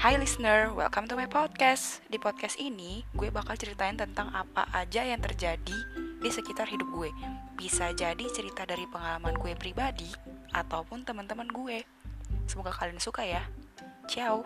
Hai listener, welcome to my podcast. Di podcast ini, gue bakal ceritain tentang apa aja yang terjadi di sekitar hidup gue. Bisa jadi cerita dari pengalaman gue pribadi ataupun teman-teman gue. Semoga kalian suka ya. Ciao.